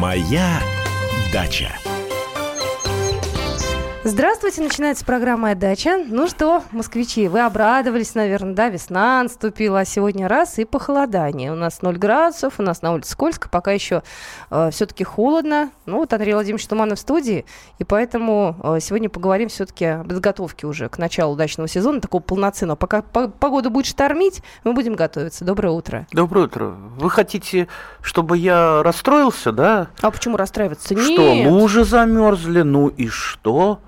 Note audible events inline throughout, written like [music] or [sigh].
Моя дача. Здравствуйте, начинается программа «Дача». Ну что, москвичи, вы обрадовались, наверное, да? Весна наступила, а сегодня раз и похолодание. У нас 0 градусов, у нас на улице скользко, пока еще э, все-таки холодно. Ну вот Андрей Владимирович Туманов в студии, и поэтому э, сегодня поговорим все-таки о подготовке уже к началу дачного сезона, такого полноценного. Пока по погода будет штормить, мы будем готовиться. Доброе утро. Доброе утро. Вы хотите, чтобы я расстроился, да? А почему расстраиваться? Что, Нет. мы уже замерзли, ну и что?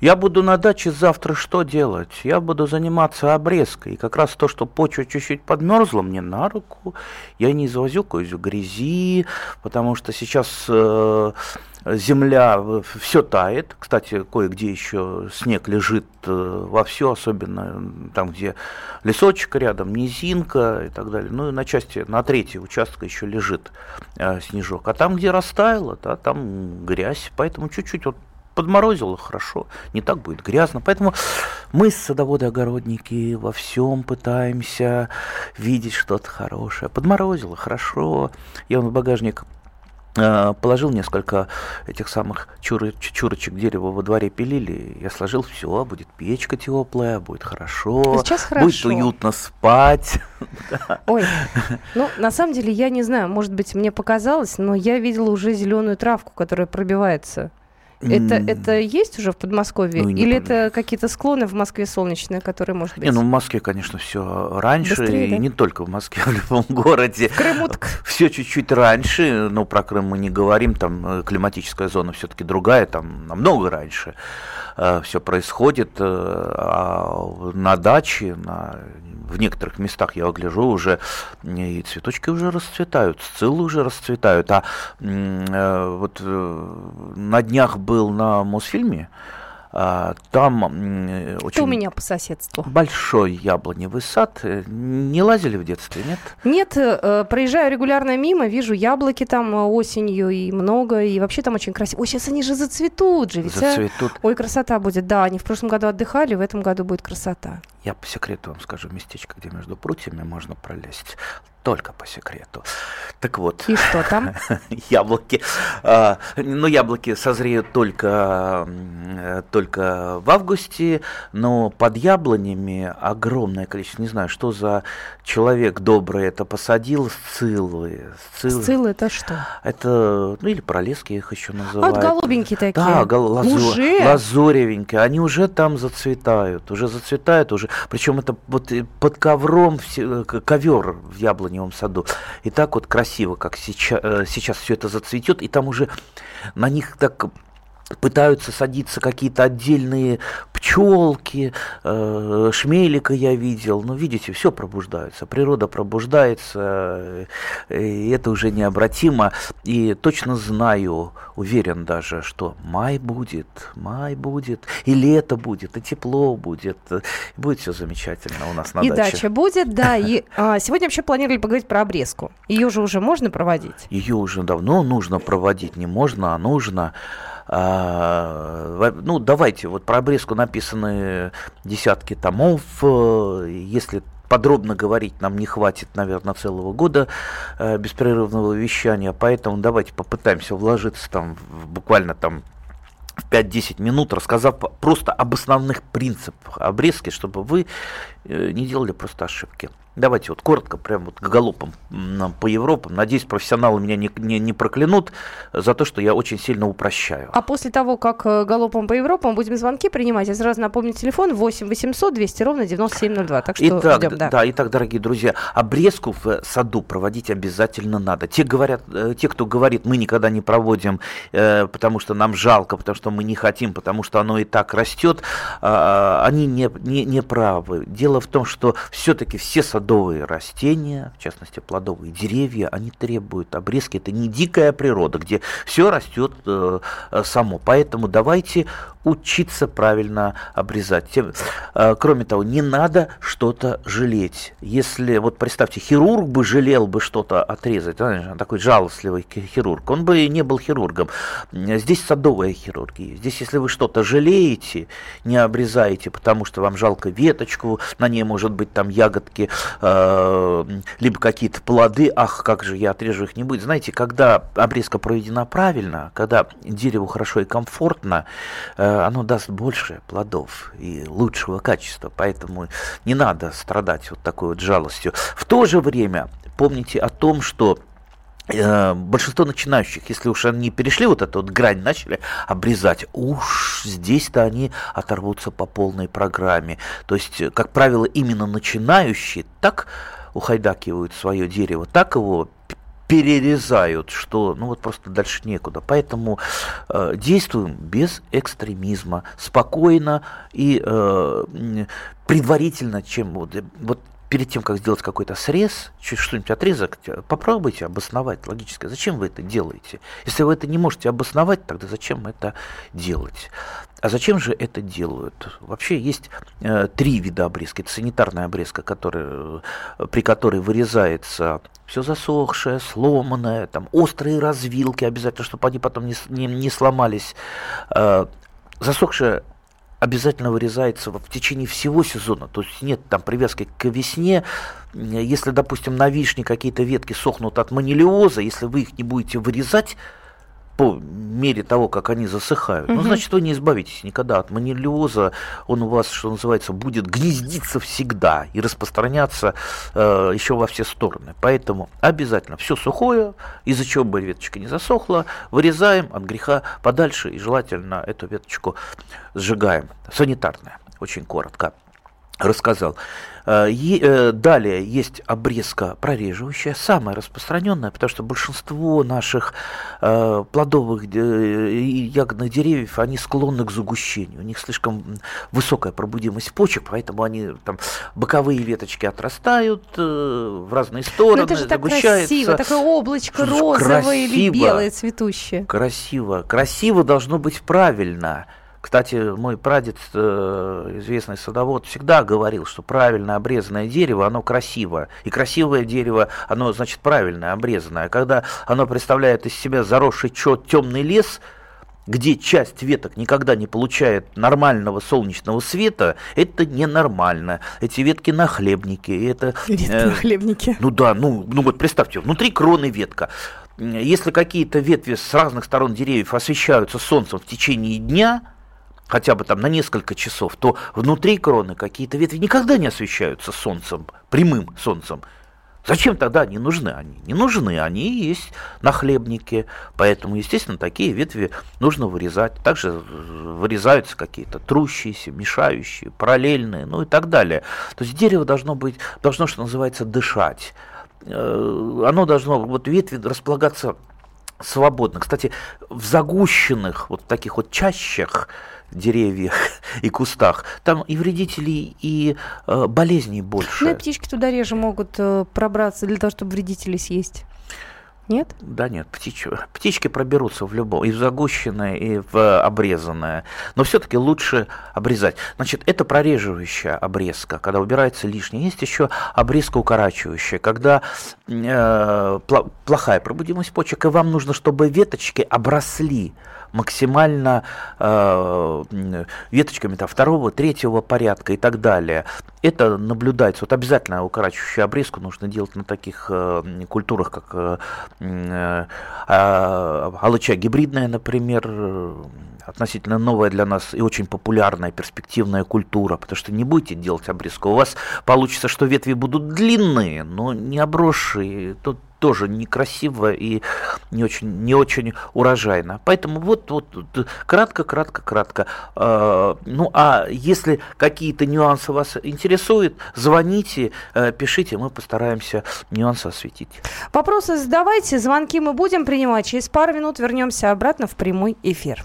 Я буду на даче завтра что делать? Я буду заниматься обрезкой. И как раз то, что почва чуть-чуть подмерзла мне на руку, я не извозюкаюсь в грязи, потому что сейчас э, земля все тает. Кстати, кое-где еще снег лежит э, во все, особенно там, где лесочек рядом, низинка и так далее. Ну и на части, на третьей участка еще лежит э, снежок. А там, где растаяло, да, там грязь. Поэтому чуть-чуть вот подморозило хорошо, не так будет грязно. Поэтому мы, садоводы-огородники, во всем пытаемся видеть что-то хорошее. Подморозило хорошо. Я в багажник э, положил несколько этих самых чур, чурочек дерева во дворе пилили, я сложил все, будет печка теплая, будет хорошо, А сейчас хорошо. будет уютно спать. [laughs] Ой, ну, на самом деле, я не знаю, может быть, мне показалось, но я видела уже зеленую травку, которая пробивается. Это, это есть уже в Подмосковье? Ну, Или это какие-то склоны в Москве солнечные, которые, может быть... Не, ну в Москве, конечно, все раньше, Быстрее, и да? не только в Москве, [laughs] в любом городе. В Крыму так Все чуть-чуть раньше, но про Крым мы не говорим, там э, климатическая зона все-таки другая, там намного раньше все происходит. э, А на даче, на, в некоторых местах я гляжу уже, и цветочки уже расцветают, сциллы уже расцветают. А э, вот э, на днях был на Мосфильме, там м, очень... Что у меня по соседству? Большой яблоневый сад. Э, Не лазили в детстве, нет? Нет, э, проезжаю регулярно мимо, вижу яблоки там э, осенью и много, и вообще там очень красиво. Ой, сейчас они же зацветут же, ведь, а? Зацветут. Ой, красота будет, да, они в прошлом году отдыхали, в этом году будет красота. Я по секрету вам скажу местечко, где между прутьями можно пролезть. Только по секрету. Так вот, И что там? [laughs] яблоки. а, Ну, яблоки созреют только, э, только в августе, но под яблонями огромное количество. Не знаю, что за человек добрый это посадил, сциллы. Сциллы. Сциллы это что? Это, ну, или пролески их еще А называют. вот голубенькие такие. Да, гол- лазу- Уже? лазуревенькие, они уже там зацветают, уже зацветают, уже, причем это вот под ковром все- к- ковер в яблоневом саду. И так вот красиво, как сейчас, сейчас все это зацветет, и там уже на них так пытаются садиться какие-то отдельные пчелки, э, шмелика я видел. Ну, видите, все пробуждается, природа пробуждается, э, и это уже необратимо. И точно знаю, уверен даже, что май будет, май будет, и лето будет, и тепло будет, и будет все замечательно у нас на И даче. дача будет, да. И а, сегодня вообще планировали поговорить про обрезку. Ее же уже можно проводить? Ее уже давно нужно проводить, не можно, а нужно. А, ну, давайте, вот про обрезку написаны десятки томов. э, Если подробно говорить, нам не хватит, наверное, целого года э, беспрерывного вещания, поэтому давайте попытаемся вложиться там в- буквально там в 5-10 минут, рассказав просто об основных принципах обрезки, чтобы вы э, не делали просто ошибки. Давайте вот коротко, прям вот галопом по Европам. Надеюсь, профессионалы меня не, не, не проклянут за то, что я очень сильно упрощаю. А после того, как э, галопом по Европам будем звонки принимать, я сразу напомню телефон 8 800 200 ровно 9702. Так что Итак, ждем, да. да. итак, дорогие друзья, обрезку в саду проводить обязательно надо. Те, говорят, э, те кто говорит, мы никогда не проводим, э, потому что нам жалко, потому что мы не хотим, потому что оно и так растет, а, они не, не, не правы. Дело в том, что все-таки все садовые растения, в частности плодовые деревья, они требуют обрезки. Это не дикая природа, где все растет э, само. Поэтому давайте учиться правильно обрезать. Тем- э, кроме того, не надо что-то жалеть. Если, вот представьте, хирург бы жалел бы что-то отрезать, такой жалостливый хирург, он бы не был хирургом. Здесь садовая хирургия. Здесь, если вы что-то жалеете, не обрезаете, потому что вам жалко веточку, на ней может быть там ягодки э, либо какие-то плоды, ах, как же я отрежу их, не будет. Знаете, когда обрезка проведена правильно, когда дереву хорошо и комфортно, э, оно даст больше плодов и лучшего качества, поэтому не надо страдать вот такой вот жалостью. В то же время помните о том, что Э, большинство начинающих, если уж они перешли вот эту вот грань, начали обрезать, уж здесь-то они оторвутся по полной программе. То есть, как правило, именно начинающие так ухайдакивают свое дерево, так его перерезают, что ну вот просто дальше некуда. Поэтому э, действуем без экстремизма, спокойно и э, предварительно, чем вот, вот перед тем, как сделать какой-то срез, что-нибудь отрезок, попробуйте обосновать логически. Зачем вы это делаете? Если вы это не можете обосновать, тогда зачем это делать? А зачем же это делают? Вообще есть э, три вида обрезки. Это санитарная обрезка, которая, э, при которой вырезается все засохшее, сломанное, там острые развилки обязательно, чтобы они потом не, не, не сломались. Э, засохшая обязательно вырезается в течение всего сезона, то есть нет там привязки к весне. Если, допустим, на вишне какие-то ветки сохнут от манилиоза, если вы их не будете вырезать, по мере того, как они засыхают. Угу. Ну, значит, вы не избавитесь никогда от манилиоза. Он у вас, что называется, будет гнездиться всегда и распространяться э, еще во все стороны. Поэтому обязательно все сухое, из-за чего бы веточка не засохла, вырезаем от греха подальше и желательно эту веточку сжигаем. Санитарная, очень коротко рассказал. Э, э, далее есть обрезка прореживающая, самая распространенная, потому что большинство наших э, плодовых и ягодных деревьев, они склонны к загущению. У них слишком высокая пробудимость почек, поэтому они там боковые веточки отрастают в разные стороны, Но это же так красиво, такое облачко розовое красиво, или белое цветущее. Красиво, красиво должно быть правильно. Кстати, мой прадед, э, известный садовод, всегда говорил, что правильно обрезанное дерево, оно красиво. И красивое дерево, оно, значит, правильно обрезанное. А когда оно представляет из себя заросший темный лес, где часть веток никогда не получает нормального солнечного света, это ненормально. Эти ветки нахлебники. Это, ветки э, нахлебники. Ну да, ну, ну вот представьте, внутри кроны ветка. Если какие-то ветви с разных сторон деревьев освещаются солнцем в течение дня, хотя бы там на несколько часов, то внутри кроны какие-то ветви никогда не освещаются солнцем, прямым солнцем. Зачем тогда они нужны? Они не нужны, они есть нахлебники. Поэтому, естественно, такие ветви нужно вырезать. Также вырезаются какие-то трущиеся, мешающие, параллельные, ну и так далее. То есть дерево должно быть, должно, что называется, дышать. Э, оно должно, вот ветви располагаться свободно. Кстати, в загущенных вот таких вот чащах деревьях [laughs] и кустах, там и вредителей, и э, болезней больше. Ну и птички туда реже могут э, пробраться для того, чтобы вредители съесть. Нет? Да нет, птич... птички проберутся в любом, и в загущенное, и в обрезанное. Но все-таки лучше обрезать. Значит, это прореживающая обрезка, когда убирается лишнее. Есть еще обрезка укорачивающая, когда э, плохая пробудимость почек, и вам нужно, чтобы веточки обросли максимально э, веточками там, второго, третьего порядка и так далее. Это наблюдается. Вот обязательно укорачивающую обрезку нужно делать на таких э, культурах, как э, э, а, алыча гибридная, например, относительно новая для нас и очень популярная перспективная культура, потому что не будете делать обрезку, у вас получится, что ветви будут длинные, но не обросшие. Тут тоже некрасиво и не очень, не очень урожайно. Поэтому вот, вот кратко, кратко, кратко. А, ну а если какие-то нюансы вас интересуют, звоните, э, пишите, мы постараемся нюансы осветить. Вопросы задавайте, звонки мы будем принимать. Через пару минут вернемся обратно в прямой эфир.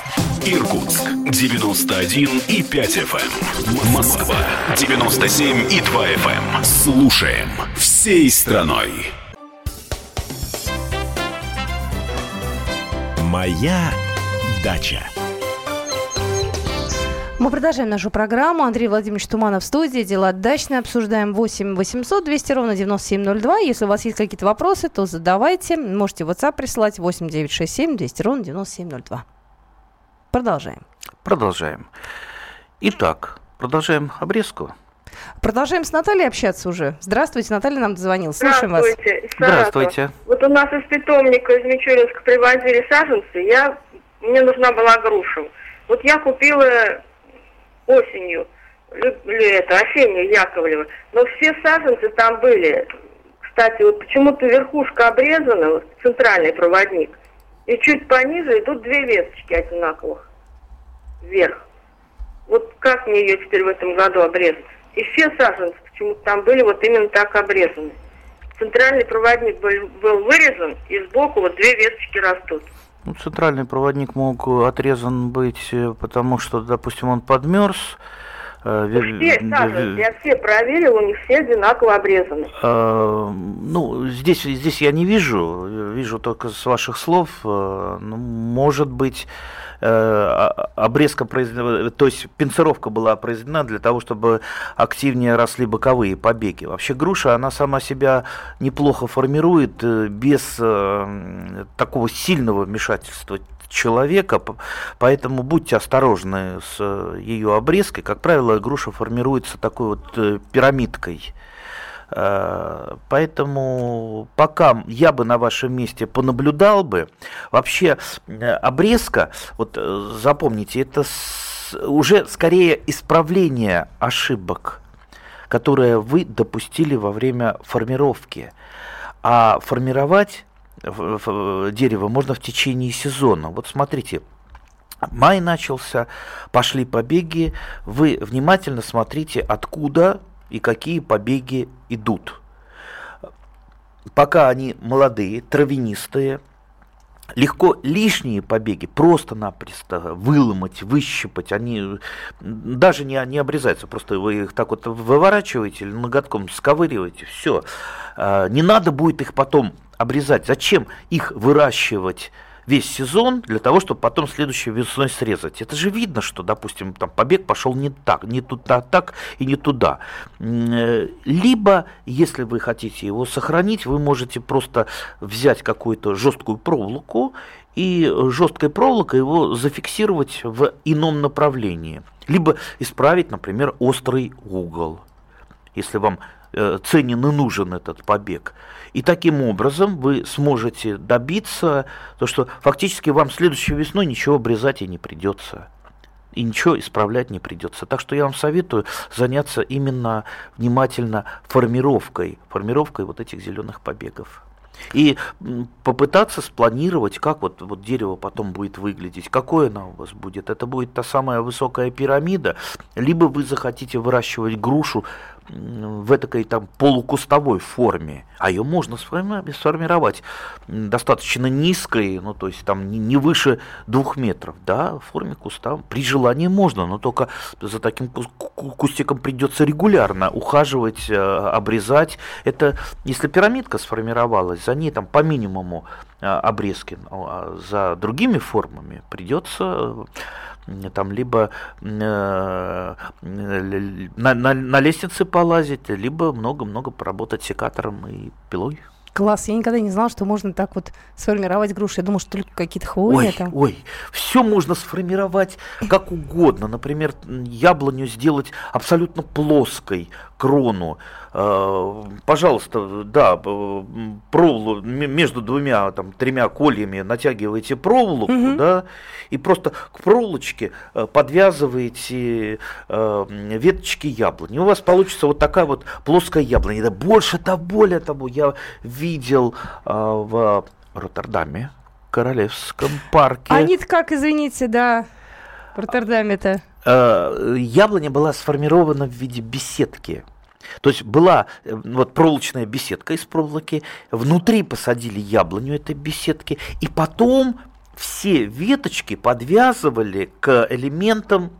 Эм. Иркутск 91 и 5 FM. Эм. Москва 97 и 2 FM. Слушаем всей страной. Моя дача. Мы продолжаем нашу программу. Андрей Владимирович Туманов в студии. Дела дачные. Обсуждаем 8 800 200 ровно 9702. Если у вас есть какие-то вопросы, то задавайте. Можете WhatsApp присылать 8 967 200 ровно 9702. Продолжаем. Продолжаем. Итак, продолжаем обрезку. Продолжаем с Натальей общаться уже. Здравствуйте, Наталья нам дозвонилась. Слушаем вас. Здравствуйте. Здравствуйте. Вот у нас из питомника из Мичуринска привозили саженцы. Я, мне нужна была груша. Вот я купила осенью, или это, осеннее Яковлева. Но все саженцы там были. Кстати, вот почему-то верхушка обрезана, вот, центральный проводник. И чуть пониже идут две веточки одинаковых. Вверх. Вот как мне ее теперь в этом году обрезать? И все саженцы почему-то там были вот именно так обрезаны. Центральный проводник был, был вырезан, и сбоку вот две веточки растут. Ну, центральный проводник мог отрезан быть, э, потому что, допустим, он подмерз. Э, все саженцы, я все проверил, у них все одинаково обрезаны. Э, ну, здесь, здесь я не вижу, вижу только с ваших слов. Ну, может быть, обрезка произведена, то есть пинцировка была произведена для того, чтобы активнее росли боковые побеги. Вообще груша, она сама себя неплохо формирует без такого сильного вмешательства человека, поэтому будьте осторожны с ее обрезкой. Как правило, груша формируется такой вот пирамидкой. Поэтому пока я бы на вашем месте понаблюдал бы, вообще обрезка, вот запомните, это уже скорее исправление ошибок, которые вы допустили во время формировки. А формировать дерево можно в течение сезона. Вот смотрите, май начался, пошли побеги, вы внимательно смотрите, откуда и какие побеги идут. Пока они молодые, травянистые, легко лишние побеги просто-напросто выломать, выщипать, они даже не, не обрезаются, просто вы их так вот выворачиваете или ноготком сковыриваете, все. А, не надо будет их потом обрезать. Зачем их выращивать? весь сезон для того, чтобы потом следующей весной срезать. Это же видно, что, допустим, там побег пошел не так, не туда, так и не туда. Э, либо, если вы хотите его сохранить, вы можете просто взять какую-то жесткую проволоку и жесткой проволокой его зафиксировать в ином направлении. Либо исправить, например, острый угол, если вам ценен и нужен этот побег. И таким образом вы сможете добиться, то, что фактически вам следующей весной ничего обрезать и не придется. И ничего исправлять не придется. Так что я вам советую заняться именно внимательно формировкой, формировкой вот этих зеленых побегов. И попытаться спланировать, как вот, вот дерево потом будет выглядеть, какое оно у вас будет. Это будет та самая высокая пирамида, либо вы захотите выращивать грушу в этой там полукустовой форме, а ее можно сформировать достаточно низкой, ну то есть там не выше двух метров, да, в форме куста. При желании можно, но только за таким кустиком придется регулярно ухаживать, э, обрезать. Это если пирамидка сформировалась, за ней там по минимуму э, обрезки, а за другими формами придется там либо э, на, на, на лестнице полазить, либо много-много поработать секатором и пилой. Класс, я никогда не знала, что можно так вот сформировать груши. Я думала, что только какие-то хвои ой, там. Ой, все можно сформировать как угодно. Например, яблоню сделать абсолютно плоской, крону. Э, пожалуйста, да, проволоку между двумя, там, тремя кольями натягиваете проволоку, угу. да, и просто к проволочке э, подвязываете э, веточки яблони. У вас получится вот такая вот плоская яблоня. Да больше того, более того, я видел в Роттердаме, Королевском парке. Они-то как, извините, да, в Роттердаме-то? Яблоня была сформирована в виде беседки. То есть была э, вот проволочная беседка из проволоки, внутри посадили яблоню этой беседки, и потом все веточки подвязывали к элементам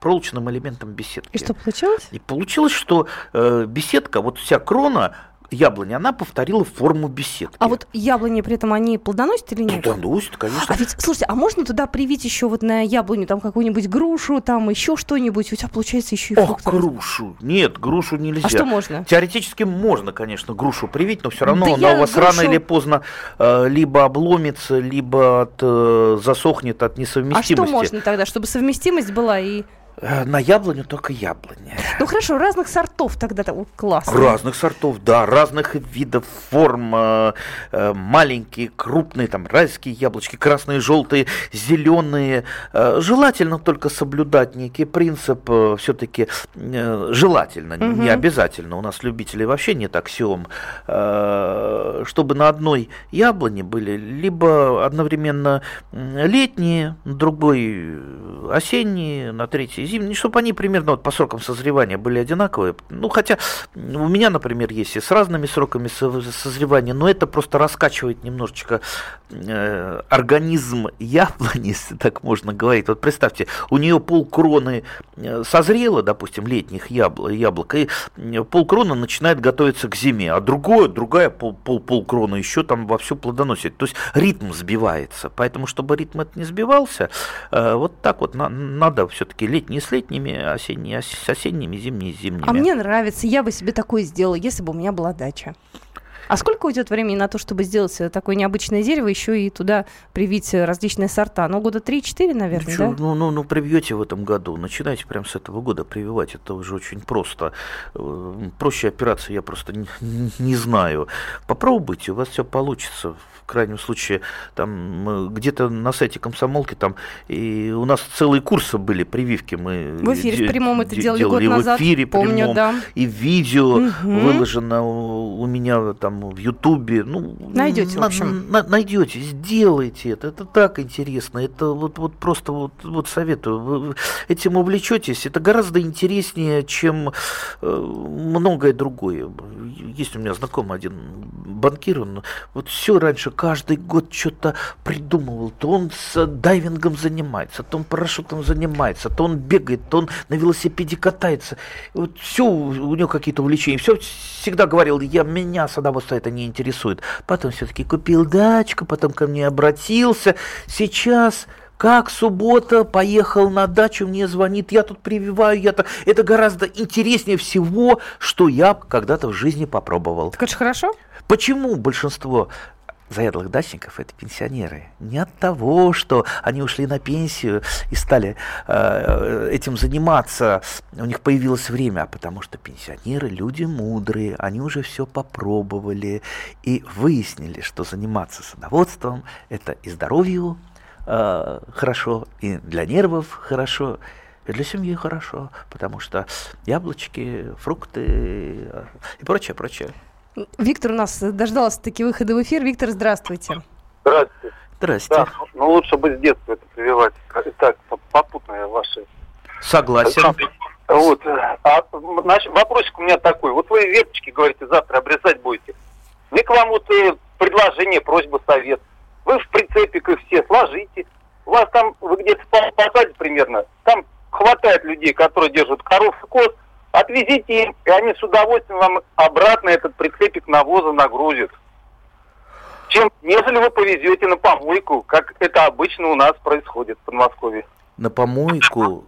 проволочным элементам беседки. И что получилось? И получилось, что э, беседка, вот вся крона яблони, она повторила форму беседки. А вот яблони при этом они плодоносят или нет? Плодоносит, конечно. А ведь, слушайте, а можно туда привить еще вот на яблоню там какую-нибудь грушу, там еще что-нибудь? У тебя получается еще и Ох, фрукты. грушу. Нет, грушу нельзя. А что можно? Теоретически можно, конечно, грушу привить, но все равно Да она у вас грушу- рано или поздно э, либо обломится, либо от, э, засохнет от А несовместимости. что можно тогда, чтобы совместимость была и... Э, На яблоню только яблони. Ну хорошо, разных сортов тогда там классно. Разных сортов, да, разных видов, форм, э, э, маленькие, крупные, там, райские яблочки, красные, желтые, зеленые. Э, желательно только соблюдать некий принцип, все-таки желательно, не Мгм. обязательно, у нас любителей вообще нет аксиом, э, чтобы на одной яблоне были либо одновременно летние, на другой э, осенние, на третьей зимние, чтобы они примерно вот по срокам созревания были одинаковые. Ну, хотя у меня, например, есть и с разными сроками со- созревания, но это просто раскачивает немножечко э, организм яблони, [laughs] если так можно говорить. Вот представьте, у нее полкроны э, созрело, допустим, летних ябл- яблок, и э, полкрона начинает готовиться к зиме, а другое, другая пол, пол, полкрона еще там вовсю плодоносит. То есть ритм сбивается. Поэтому, чтобы ритм этот не сбивался, э, вот так вот на- надо все-таки летние с летними, осенние с осенними, зимние с зимними. А мне нравится, я бы себе такое сделала, если бы у меня была дача. А сколько уйдет времени на то, чтобы сделать такое необычное дерево, еще и туда привить различные сорта? Ну, года 3-4, наверное, Ну, чё, да? ну, ну, ну, привьете в этом году, начинайте прямо с этого года прививать, это уже очень просто. Э, Проще операции я просто не, не- не знаю. Попробуйте, у вас все получится. В крайнем случае, там где-то на сайте комсомолки, там и у нас целые курсы были прививки. Мы В эфире де- в прямом это де- делали год и назад, в эфире помню, прямом, да. и видео Мгм. выложено у, у меня там в Ютубе. Ну, Найдете, в на- общем. на- найдете, сделайте это. Это так интересно. Это вот, вот просто вот, вот советую. Вы вы этим увлечетесь. Это гораздо интереснее, чем э, многое другое. Есть у меня знакомый один банкир, он вот все раньше каждый год что-то придумывал. То он с дайвингом занимается, то он парашютом занимается, то он бегает, то он на велосипеде катается. И Вот все у него какие-то увлечения. Все всегда говорил, я меня садоводство это не интересует. Потом все-таки купил дачку, потом ко мне обратился. Сейчас как суббота, поехал на дачу, мне звонит, я тут прививаю, я то Это гораздо интереснее всего, что я когда-то в жизни попробовал. Так это же хорошо. Почему большинство заядлых дачников это пенсионеры? Не от того, что они ушли на пенсию и стали э, этим заниматься, у них появилось время, а потому что пенсионеры люди мудрые, они уже все попробовали и выяснили, что заниматься садоводством это и здоровью э, хорошо, и для нервов хорошо, и для семьи хорошо, потому что яблочки, фрукты э, и прочее, прочее. Виктор у нас дождался таки выхода в эфир. Виктор, здравствуйте. Здравствуйте. Здрасте. Да, ну лучше бы с детства это прививать. Так, попутные ваши. Согласен. Вот. А значит, вопросик у меня такой. Вот вы веточки, говорите, завтра обрезать будете. Мне к вам вот э, предложение, просьба, совет. Вы в прицепик их все сложите. У вас там, вы где-то в посаде примерно, там хватает людей, которые держат коров и коз. Отвезите им, и они с удовольствием вам обратно этот прицепик навоза нагрузят. Чем, нежели вы повезете на помойку, как это обычно у нас происходит в Подмосковье. На помойку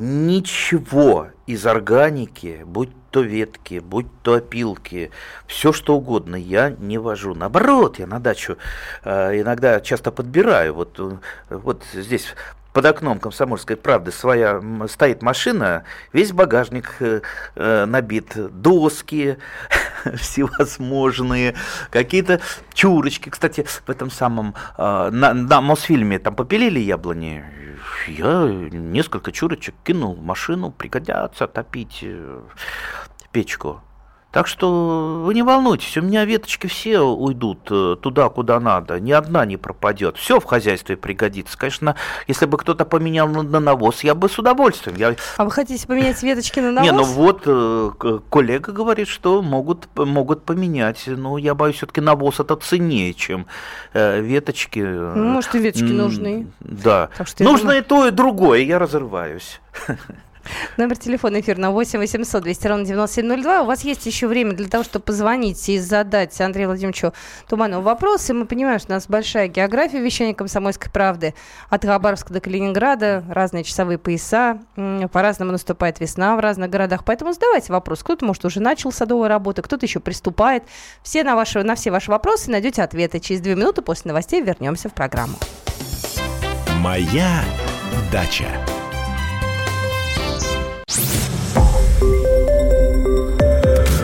ничего из органики, будь то ветки, будь то опилки, все что угодно я не вожу. Наоборот, я на дачу э, иногда часто подбираю. Вот, э, вот здесь под окном комсомольской правды своя стоит машина, весь багажник э, э, набит, доски [laughs] всевозможные, какие-то чурочки. Кстати, в этом самом э, на, на Мосфильме там попилили яблони. Я несколько чурочек кинул в машину, пригодятся топить э, печку. Так что вы не волнуйтесь, у меня веточки все уйдут э, туда, куда надо, ни одна не пропадет. Все в хозяйстве пригодится. Конечно, если бы кто-то поменял на, на навоз, я бы с удовольствием. Я... А вы хотите поменять веточки на навоз? Не, ну вот э, коллега говорит, что могут, могут поменять. Но я боюсь, все-таки навоз это ценнее, чем э, веточки. Ну, может, и веточки нужны. Да. Нужно и то, и другое, я разрываюсь. [laughs] Номер телефона эфирного 8 800 200 ровно 9702. У вас есть еще время для того, чтобы позвонить и задать Андрею Владимировичу Туманову вопросы. Мы понимаем, что у нас большая география вещания комсомольской правды. От Хабаровска до Калининграда, разные часовые пояса. По-разному наступает весна в разных городах. Поэтому задавайте вопрос. Кто-то, может, уже начал садовую работу, кто-то еще приступает. Все на, ваши, на все ваши вопросы найдете ответы. Через две минуты после новостей вернемся в программу. Моя дача.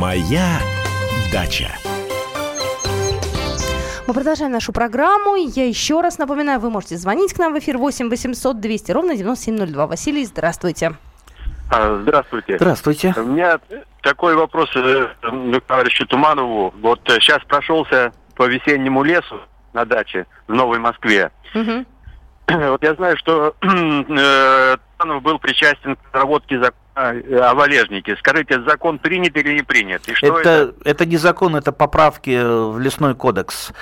Моя дача. Мы продолжаем нашу программу. Я еще раз напоминаю, вы можете звонить к нам в эфир 8 800 200 ровно 9702. Василий, здравствуйте. А, здравствуйте. Здравствуйте. У меня такой вопрос э, к товарищу Туманову. Вот сейчас э, прошелся по весеннему лесу на даче в Новой Москве. Угу. [clears throat] Вот я знаю, что [clears throat] э, Туманов был причастен к разработке закона о валежнике. Скажите, закон принят или не принят? И что это, это? это не закон, это поправки в лесной кодекс.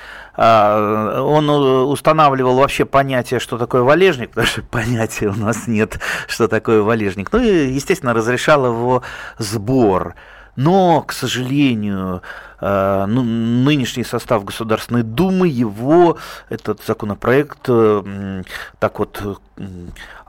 А, он устанавливал вообще понятие, что такое валежник, даже понятия у нас нет, что такое валежник. Ну и, естественно, разрешал его сбор. Но, к сожалению, а, ну, нынешний состав Государственной Думы его, этот законопроект, так вот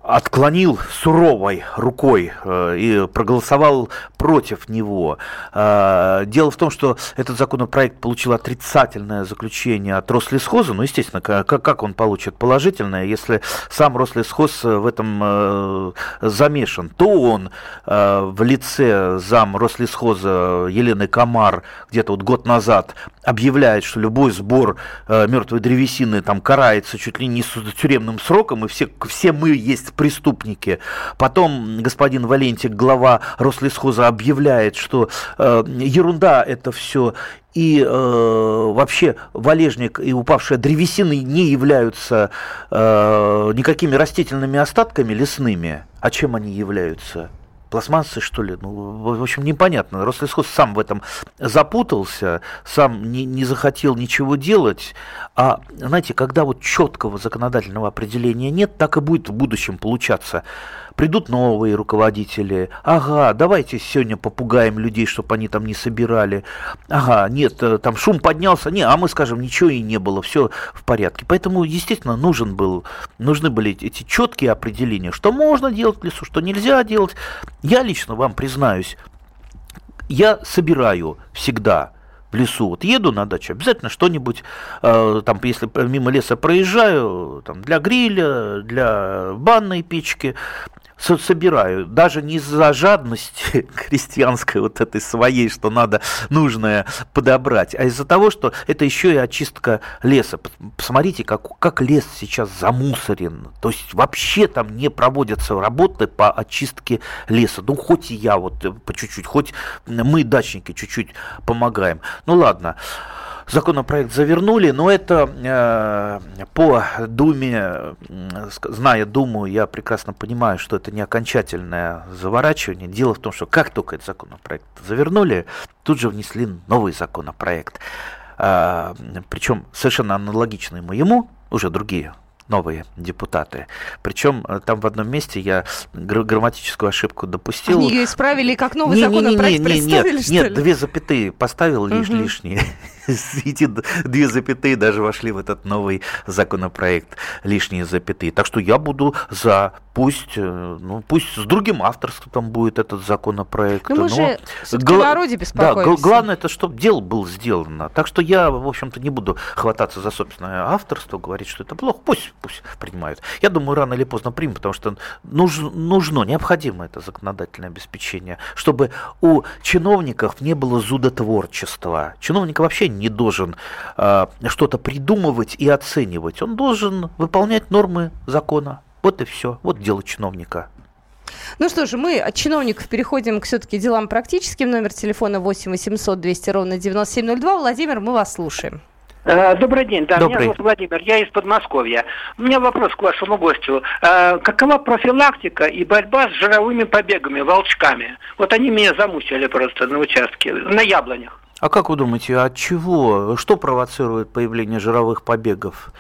отклонил суровой рукой э, и проголосовал против него. Э, дело в том, что этот законопроект получил отрицательное заключение от Рослесхоза. Ну, естественно, как, как он получит положительное, если сам Рослесхоз в этом э, замешан? То он в лице зам Рослесхоза Елены Комар где-то вот год назад объявляет, что любой сбор мертвой древесины там карается чуть ли не с тюремным сроком, и все, все мы есть преступники. Потом господин Валентик, глава Рослесхоза, объявляет, что э, ерунда это все, и э, вообще валежник и упавшая древесина не являются э, никакими растительными остатками лесными. А чем они являются? Пластмассы, что ли? Ну, в общем, непонятно. Рослесхоз сам в этом запутался, сам не, не захотел ничего делать. А, знаете, когда вот четкого законодательного определения нет, так и будет в будущем получаться придут новые руководители, ага, давайте сегодня попугаем людей, чтобы они там не собирали, ага, нет, э, там шум поднялся, не, а мы скажем, ничего и не было, все в порядке. Поэтому, естественно, нужен был, нужны были эти четкие определения, что можно делать в лесу, что нельзя делать. Я лично вам признаюсь, я собираю всегда в лесу. Вот еду на дачу, обязательно что-нибудь, э, там, если мимо леса проезжаю, там, для гриля, для банной печки, собираю, даже не из-за жадности [laughs] крестьянской вот этой своей, что надо нужное подобрать, а из-за того, что это еще и очистка леса. Посмотрите, как, как лес сейчас замусорен. То есть вообще там не проводятся работы по очистке леса. Ну, хоть и я вот по чуть-чуть, хоть мы, дачники, чуть-чуть помогаем. Ну, ладно законопроект завернули, но это э, по Думе, зная Думу, я прекрасно понимаю, что это не окончательное заворачивание. Дело в том, что как только этот законопроект завернули, тут же внесли новый законопроект. Э, причем совершенно аналогичный моему, уже другие новые депутаты. Причем э, там в одном месте я грамматическую ошибку допустил. Они ее исправили, как новый не, законопроект не, не, не, представили, нет, нет, две запятые поставил лишь, угу. лишние. Эти две запятые даже вошли в этот новый законопроект, лишние запятые. Так что я буду за, пусть, э, ну, пусть с другим авторством будет этот законопроект. Ну, мы но же гла- народе беспокоимся. Да, главное, это чтобы дело было сделано. Так что я, в общем-то, не буду хвататься за собственное авторство, говорить, что это плохо. Пусть, пусть принимают. Я думаю, рано или поздно примут, потому что нужно, нужно необходимо это законодательное обеспечение, чтобы у чиновников не было зудотворчества. Чиновник вообще не должен э, что-то придумывать и оценивать. Он должен выполнять нормы закона. Вот и все. Вот дело чиновника. Ну что же, мы от чиновников переходим к все-таки делам практическим. Номер телефона 8 800 200 ровно 9702. Владимир, мы вас слушаем. Э, добрый день, да, Добрый. меня зовут Владимир, я из Подмосковья. У меня вопрос к вашему гостю. Э, Какова профилактика и борьба с жировыми побегами, волчками? Вот они меня замучили просто на участке, на яблонях. А как вы думаете, от чего? Что провоцирует появление жировых побегов?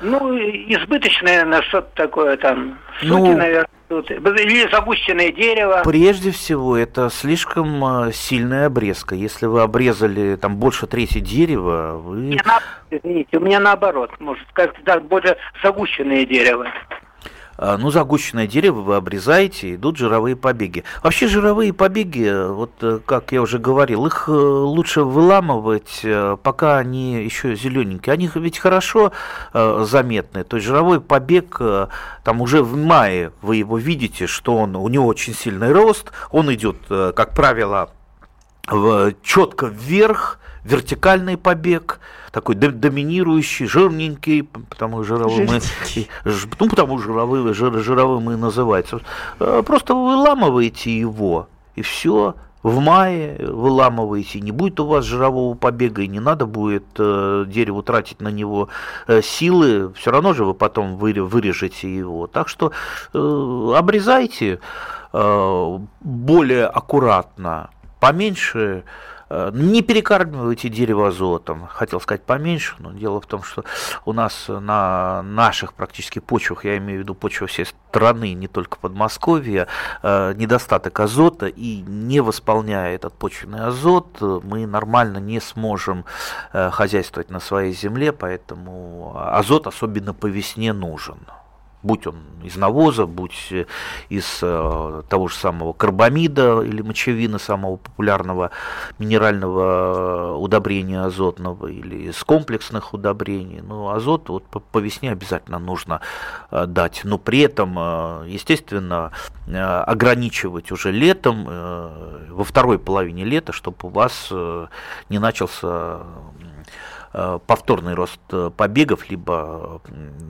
Ну, избыточное, наверное, что-то такое там, суки, Ну, наверное, тут. или загущенное дерево. Прежде всего, это слишком э, сильная обрезка. Если вы обрезали там больше трети дерева, У вы... меня на- Извините, у меня наоборот, может сказать, да, более загущенное дерево. А, Ну, загущенное дерево вы обрезаете, идут жировые побеги. Вообще жировые побеги, вот э, как я уже говорил, их э, лучше выламывать, э, пока они еще зелененькие. Они ведь хорошо заметны. То есть жировой побег, там уже в мае вы его видите, что он, у него очень сильный рост, он идет, как правило, четко вверх, вертикальный побег, такой до- доминирующий, жирненький, потому жировым мы, [laughs] ну, потому жировым, жир, жировым и называется. Э, Просто вы выламываете его, и все. В мае выламываете, не будет у вас жирового побега, и не надо будет э, дереву тратить на него э, силы, все равно же вы потом выре- вырежете его. Так что э, обрезайте э, более аккуратно, поменьше, не перекармливайте дерево азотом. Хотел сказать поменьше, но дело в том, что у нас на наших практически почвах, я имею в виду почвы всей страны, не только Подмосковья, э, недостаток азота, и не восполняя этот почвенный азот, мы нормально не сможем э, хозяйствовать на своей земле, поэтому азот особенно по весне нужен будь он из навоза, будь э, из э, того же самого карбамида или мочевины, самого популярного минерального э, удобрения азотного, или из комплексных удобрений. Ну, азот вот по, весне обязательно нужно дать. Но при этом, естественно, ограничивать уже летом, во второй половине лета, чтобы у вас не начался повторный рост э, побегов, либо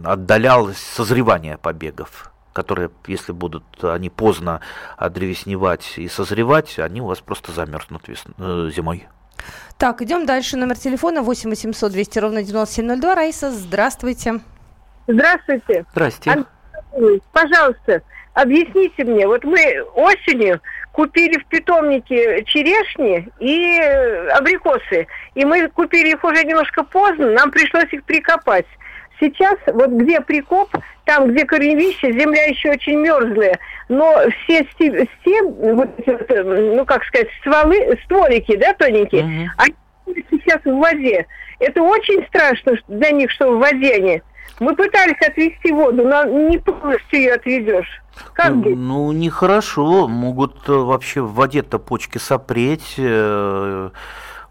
отдалялось созревание побегов, которые, если будут они поздно одревесневать и созревать, они у вас просто замерзнут э, зимой. Так, идем дальше. Номер телефона 8 800 200 ровно 9702. Раиса, здравствуйте. Здравствуйте. Здрасте. Пожалуйста, объясните мне, вот мы осенью купили в питомнике черешни и э, абрикосы, и мы купили их уже немножко поздно, нам пришлось их прикопать. Сейчас вот где прикоп, там, где корневище, земля еще очень мерзлая, но все, сти- все вот э, ну как сказать, стволы, стволики, да, тоненькие, Мгм. они сейчас в воде. Это очень страшно для них, что в воде они. Мы пытались отвести воду, но не полностью ее отведешь. Как Ну, быть? Ну, нехорошо. Могут э, вообще в воде-то почки сопреть. э,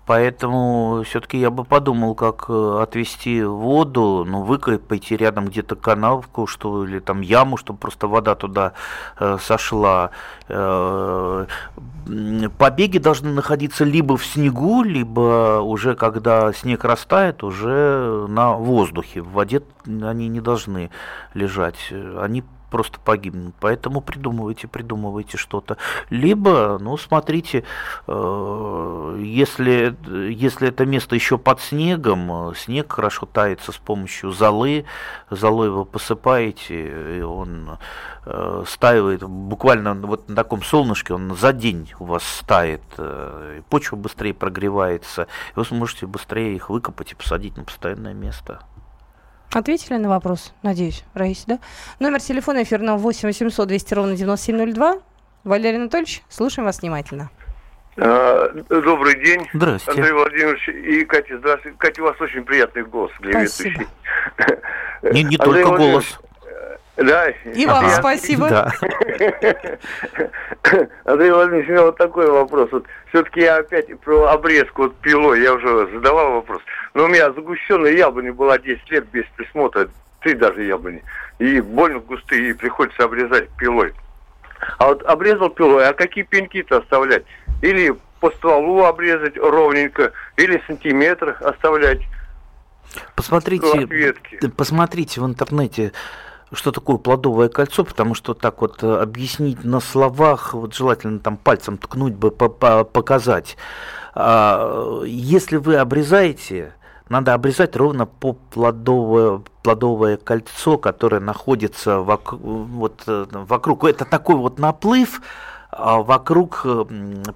Поэтому все-таки я бы подумал, как э, отвести воду, ну, выкопайте рядом где-то канавку, что или там яму, чтобы просто вода туда э, сошла. Э, побеги должны находиться либо в снегу, либо уже когда снег растает, уже на воздухе. В воде они не должны лежать. Они просто погибнут. Поэтому придумывайте, придумывайте что-то. Либо, ну, смотрите, э, если, если это место еще под снегом, э, снег хорошо тается с помощью золы, золой вы посыпаете, и он э, стаивает буквально вот на таком солнышке, он за день у вас стает, э, почва быстрее прогревается, и вы сможете быстрее их выкопать и посадить на постоянное место. Ответили на вопрос, надеюсь, Раиса, да? Номер телефона эфирного 8 800 200 ровно 9702. Валерий Анатольевич, слушаем вас внимательно. А, Добрый день, Здрасте. Андрей Владимирович и Катя. Здравствуйте. Катя, у вас очень приятный голос для Спасибо. ведущей. Не, не Андрей только голос. Да. И вам Ага. спасибо. Да. [laughs] Андрей Владимирович, у меня вот такой вопрос. Вот все-таки я опять про обрезку вот пилой, я уже задавал вопрос. Но у меня загущенная яблоня была 10 лет без присмотра, три даже яблони. И больно густые, и приходится обрезать пилой. А вот обрезал пилой, а какие пеньки-то оставлять? Или по стволу обрезать ровненько, или сантиметр оставлять. Посмотрите, посмотрите в интернете что такое плодовое кольцо, потому что так вот э, объяснить на словах, вот желательно там пальцем ткнуть бы, показать. А, если вы обрезаете, надо обрезать ровно по плодовое, плодовое кольцо, которое находится вокруг, вот, э, вокруг. Это такой вот наплыв, а вокруг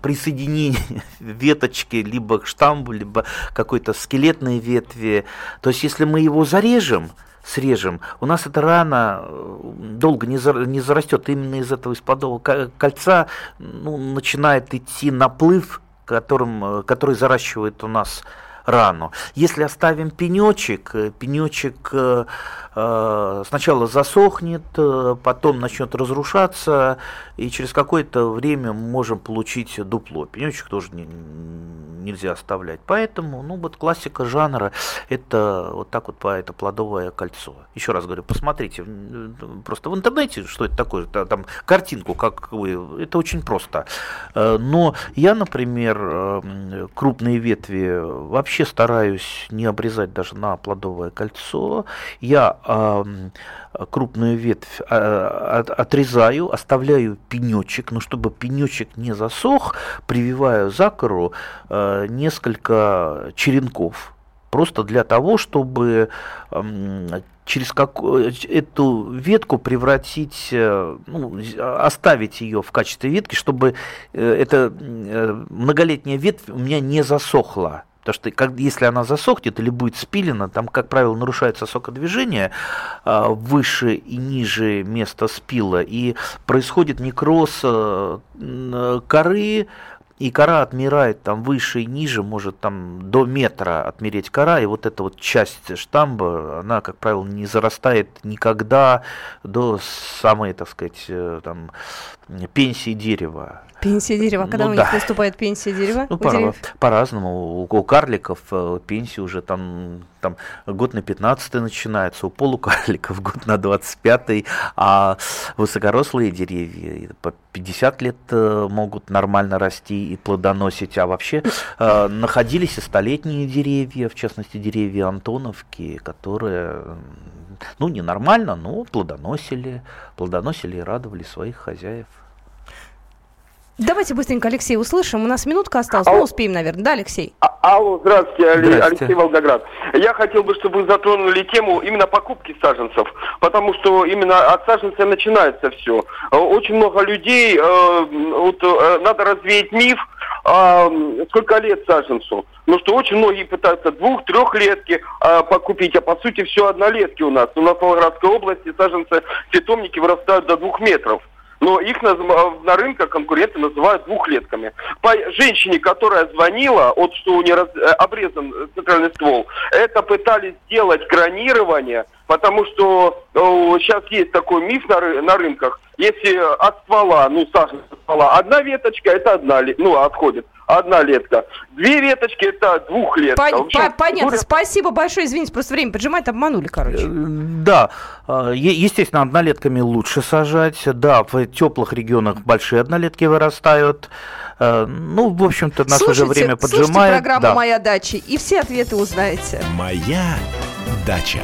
присоединения [laughs] веточки либо к штамбу, либо какой-то скелетной ветви. То есть, если мы его зарежем, срежем, у нас эта рана э, долго не, за, не зарастет. Именно из этого из кольца ну, начинает идти наплыв, которым, э, который заращивает у нас рану. Если оставим пенечек, э, пенечек э, э, сначала засохнет, потом начнет разрушаться, и через какое-то время мы можем получить дупло. Пенечек тоже не, нельзя оставлять. Поэтому, ну вот классика жанра, это вот так вот по это плодовое кольцо. Еще раз говорю, посмотрите просто в интернете, что это такое, там картинку, как вы, это очень просто. Но я, например, крупные ветви вообще вообще стараюсь не обрезать даже на плодовое кольцо. Я э, крупную ветвь э, отрезаю, оставляю пенечек, но чтобы пенечек не засох, прививаю за кору э, несколько черенков. Просто для того, чтобы э, через какую эту ветку превратить, э, ну, оставить ее в качестве ветки, чтобы э, эта э, многолетняя ветвь у меня не засохла. Потому что как, если она засохнет или будет спилена, там, как правило, нарушается сокодвижение э, выше и ниже места спила, и происходит некроз э, коры, и кора отмирает там выше и ниже, может там до метра отмереть кора, и вот эта вот часть штамба, она, как правило, не зарастает никогда до самой, так сказать, э, там, пенсии дерева. Пенсия дерева. Когда ну, у да. них наступает пенсия дерева? Ну, по- по-разному. У, у карликов э, пенсия уже там, там год на 15 начинается, у полукарликов [laughs] год на 25 а высокорослые деревья по 50 лет э, могут нормально расти и плодоносить. А вообще э, находились и столетние деревья, в частности деревья Антоновки, которые ну, не нормально, но плодоносили, плодоносили и радовали своих хозяев. Давайте быстренько Алексей услышим. У нас минутка осталась. Алло. Мы успеем, наверное. Да, Алексей? А, алло, здравствуйте, здравствуйте, Алексей Волгоград. Я хотел бы, чтобы вы затронули тему именно покупки саженцев, потому что именно от саженца начинается все. Очень много людей, э, вот, э, надо развеять миф, э, сколько лет саженцу. Ну что очень многие пытаются двух-трехлетки э, покупить, а по сути все однолетки у нас. У нас в Волгоградской области саженцы, питомники вырастают до двух метров но их на, на рынке конкуренты называют двухлетками. По женщине, которая звонила, вот что у нее раз, э, обрезан центральный ствол, это пытались сделать кронирование, потому что о, сейчас есть такой миф на, на рынках, если от ствола, ну, саженец ствола, одна веточка, это одна, ну, отходит одна летка. Две веточки это двухлетка. Пон- общем, понятно. Говоря... Спасибо большое. Извините, просто время поджимает, обманули, короче. Э, да, а, естественно, однолетками лучше сажать. Да, в теплых регионах большие однолетки вырастают. Э, ну, в общем-то, наше слушайте, уже время поджимает. Слушайте программу да. «Моя дача» и все ответы узнаете. «Моя дача».